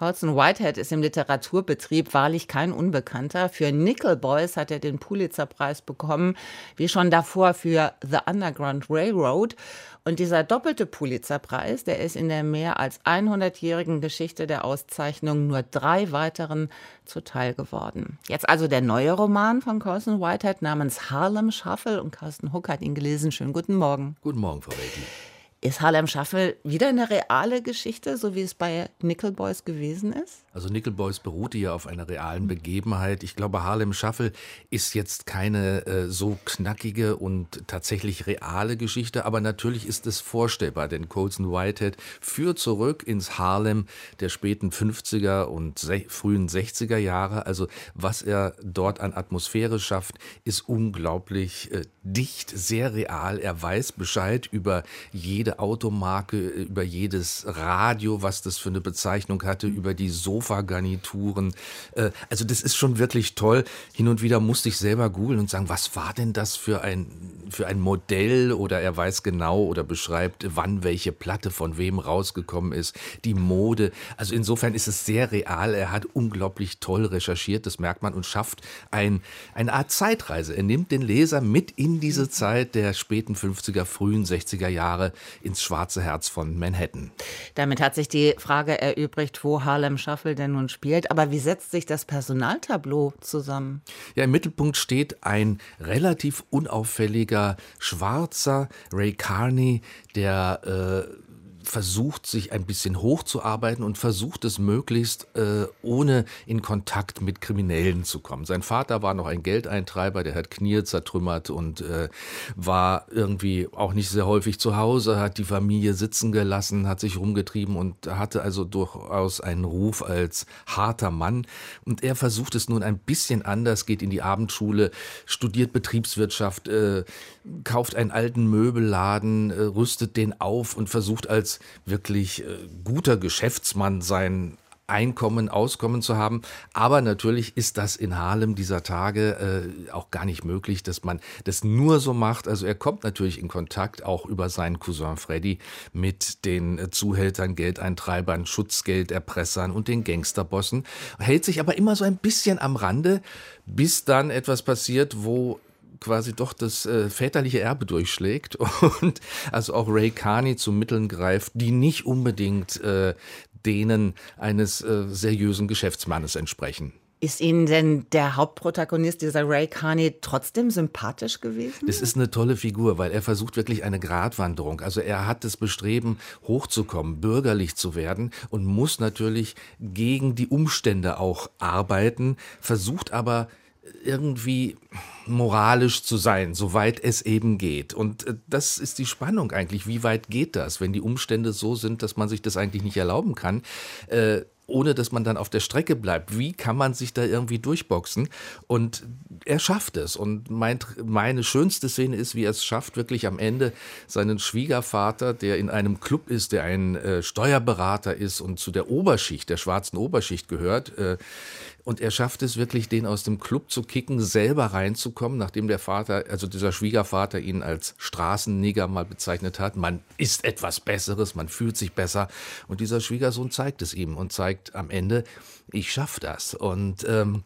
Colson Whitehead ist im Literaturbetrieb wahrlich kein Unbekannter. Für Nickel Boys hat er den Pulitzerpreis bekommen, wie schon davor für The Underground Railroad. Und dieser doppelte Pulitzerpreis, der ist in der mehr als 100-jährigen Geschichte der Auszeichnung nur drei weiteren zuteil geworden. Jetzt also der neue Roman von Colson Whitehead namens Harlem Shuffle und Carsten Huck hat ihn gelesen. Schönen guten Morgen. Guten Morgen, Frau Welti. Ist Harlem Shuffle wieder eine reale Geschichte, so wie es bei Nickel Boys gewesen ist? Also Nickel Boys beruhte ja auf einer realen Begebenheit. Ich glaube, Harlem Shuffle ist jetzt keine äh, so knackige und tatsächlich reale Geschichte, aber natürlich ist es vorstellbar, denn Colson Whitehead führt zurück ins Harlem der späten 50er und frühen 60er Jahre. Also was er dort an Atmosphäre schafft, ist unglaublich äh, dicht, sehr real. Er weiß Bescheid über jede Automarke, über jedes Radio, was das für eine Bezeichnung hatte, über die so Sofagarnituren. Äh, also das ist schon wirklich toll. Hin und wieder musste ich selber googeln und sagen, was war denn das für ein, für ein Modell? Oder er weiß genau oder beschreibt, wann welche Platte von wem rausgekommen ist, die Mode. Also insofern ist es sehr real. Er hat unglaublich toll recherchiert, das merkt man, und schafft ein, eine Art Zeitreise. Er nimmt den Leser mit in diese Zeit der späten 50er, frühen 60er Jahre ins schwarze Herz von Manhattan. Damit hat sich die Frage erübrigt, wo Harlem Shuffle denn nun spielt. Aber wie setzt sich das Personaltableau zusammen? Ja, im Mittelpunkt steht ein relativ unauffälliger Schwarzer, Ray Carney, der äh, versucht, sich ein bisschen hochzuarbeiten und versucht es möglichst äh, ohne in Kontakt mit Kriminellen zu kommen. Sein Vater war noch ein Geldeintreiber, der hat Knie zertrümmert und äh, war irgendwie auch nicht sehr häufig zu Hause, hat die Familie sitzen gelassen, hat sich rumgetrieben und hatte also durchaus einen Ruf als harter Mann. Und er versucht es nun ein bisschen anders, geht in die Abendschule, studiert Betriebswirtschaft, äh, kauft einen alten Möbelladen, äh, rüstet den auf und versucht als wirklich äh, guter Geschäftsmann sein Einkommen, Auskommen zu haben. Aber natürlich ist das in Harlem dieser Tage äh, auch gar nicht möglich, dass man das nur so macht. Also er kommt natürlich in Kontakt auch über seinen Cousin Freddy mit den äh, Zuhältern, Geldeintreibern, Schutzgelderpressern und den Gangsterbossen, hält sich aber immer so ein bisschen am Rande, bis dann etwas passiert, wo quasi doch das äh, väterliche Erbe durchschlägt und also auch Ray Carney zu Mitteln greift, die nicht unbedingt äh, denen eines äh, seriösen Geschäftsmannes entsprechen. Ist Ihnen denn der Hauptprotagonist, dieser Ray Carney, trotzdem sympathisch gewesen? Das ist eine tolle Figur, weil er versucht wirklich eine Gratwanderung. Also er hat das Bestreben, hochzukommen, bürgerlich zu werden und muss natürlich gegen die Umstände auch arbeiten, versucht aber irgendwie moralisch zu sein, soweit es eben geht. Und äh, das ist die Spannung eigentlich. Wie weit geht das, wenn die Umstände so sind, dass man sich das eigentlich nicht erlauben kann? Äh, ohne dass man dann auf der Strecke bleibt. Wie kann man sich da irgendwie durchboxen? Und er schafft es. Und mein, meine schönste Szene ist, wie er es schafft, wirklich am Ende seinen Schwiegervater, der in einem Club ist, der ein äh, Steuerberater ist und zu der Oberschicht, der schwarzen Oberschicht gehört, äh, und er schafft es wirklich, den aus dem Club zu kicken, selber reinzukommen, nachdem der Vater, also dieser Schwiegervater ihn als Straßennigger mal bezeichnet hat. Man ist etwas Besseres, man fühlt sich besser. Und dieser Schwiegersohn zeigt es ihm und zeigt am Ende, ich schaffe das. Und ähm,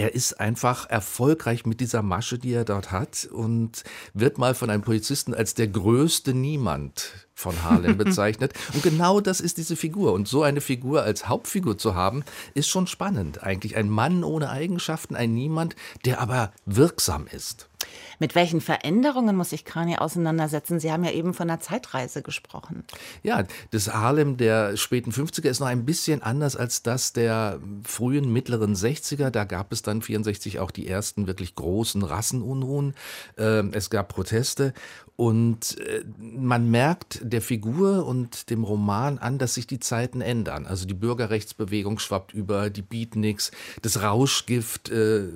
er ist einfach erfolgreich mit dieser Masche, die er dort hat und wird mal von einem Polizisten als der größte Niemand von Harlem bezeichnet. Und genau das ist diese Figur. Und so eine Figur als Hauptfigur zu haben, ist schon spannend. Eigentlich ein Mann ohne Eigenschaften, ein Niemand, der aber wirksam ist. Mit welchen Veränderungen muss sich Kanye auseinandersetzen? Sie haben ja eben von einer Zeitreise gesprochen. Ja, das Harlem der späten 50er ist noch ein bisschen anders als das der frühen mittleren 60er. Da gab es dann 64 auch die ersten wirklich großen Rassenunruhen. Ähm, es gab Proteste und äh, man merkt der Figur und dem Roman an, dass sich die Zeiten ändern. Also die Bürgerrechtsbewegung schwappt über, die Beatniks, das Rauschgift äh,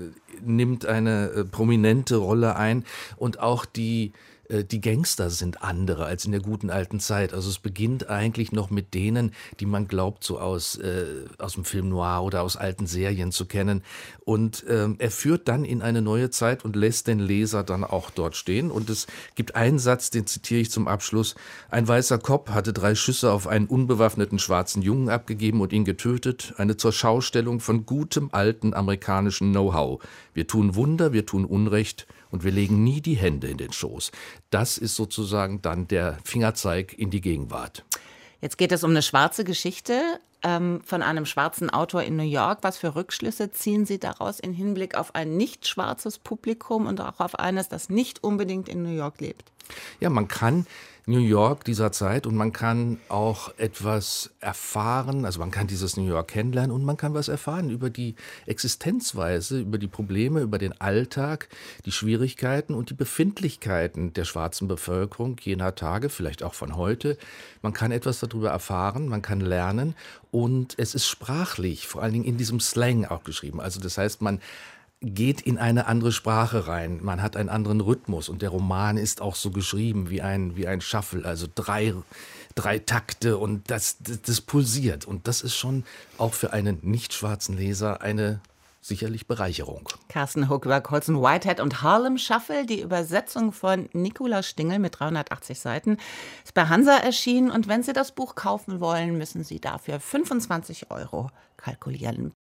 nimmt eine äh, prominente Rolle ein und auch die die Gangster sind andere als in der guten alten Zeit. Also es beginnt eigentlich noch mit denen, die man glaubt, so aus, äh, aus dem Film Noir oder aus alten Serien zu kennen. Und ähm, er führt dann in eine neue Zeit und lässt den Leser dann auch dort stehen. Und es gibt einen Satz, den zitiere ich zum Abschluss. Ein weißer Kopf hatte drei Schüsse auf einen unbewaffneten schwarzen Jungen abgegeben und ihn getötet. Eine zur Schaustellung von gutem alten amerikanischen Know-how. Wir tun Wunder, wir tun Unrecht und wir legen nie die Hände in den Schoß. Das ist sozusagen dann der Fingerzeig in die Gegenwart. Jetzt geht es um eine schwarze Geschichte ähm, von einem schwarzen Autor in New York. Was für Rückschlüsse ziehen Sie daraus im Hinblick auf ein nicht schwarzes Publikum und auch auf eines, das nicht unbedingt in New York lebt? Ja, man kann New York dieser Zeit und man kann auch etwas erfahren, also man kann dieses New York kennenlernen und man kann was erfahren über die Existenzweise, über die Probleme, über den Alltag, die Schwierigkeiten und die Befindlichkeiten der schwarzen Bevölkerung jener Tage, vielleicht auch von heute. Man kann etwas darüber erfahren, man kann lernen und es ist sprachlich, vor allen Dingen in diesem Slang auch geschrieben. Also das heißt, man geht in eine andere Sprache rein. Man hat einen anderen Rhythmus und der Roman ist auch so geschrieben wie ein, wie ein Shuffle, also drei, drei Takte und das, das, das pulsiert. Und das ist schon auch für einen nicht schwarzen Leser eine sicherlich Bereicherung. Carsten Hook über Colson Whitehead und Harlem Shuffle, die Übersetzung von Nikolaus Stingel mit 380 Seiten, ist bei Hansa erschienen. Und wenn Sie das Buch kaufen wollen, müssen Sie dafür 25 Euro kalkulieren.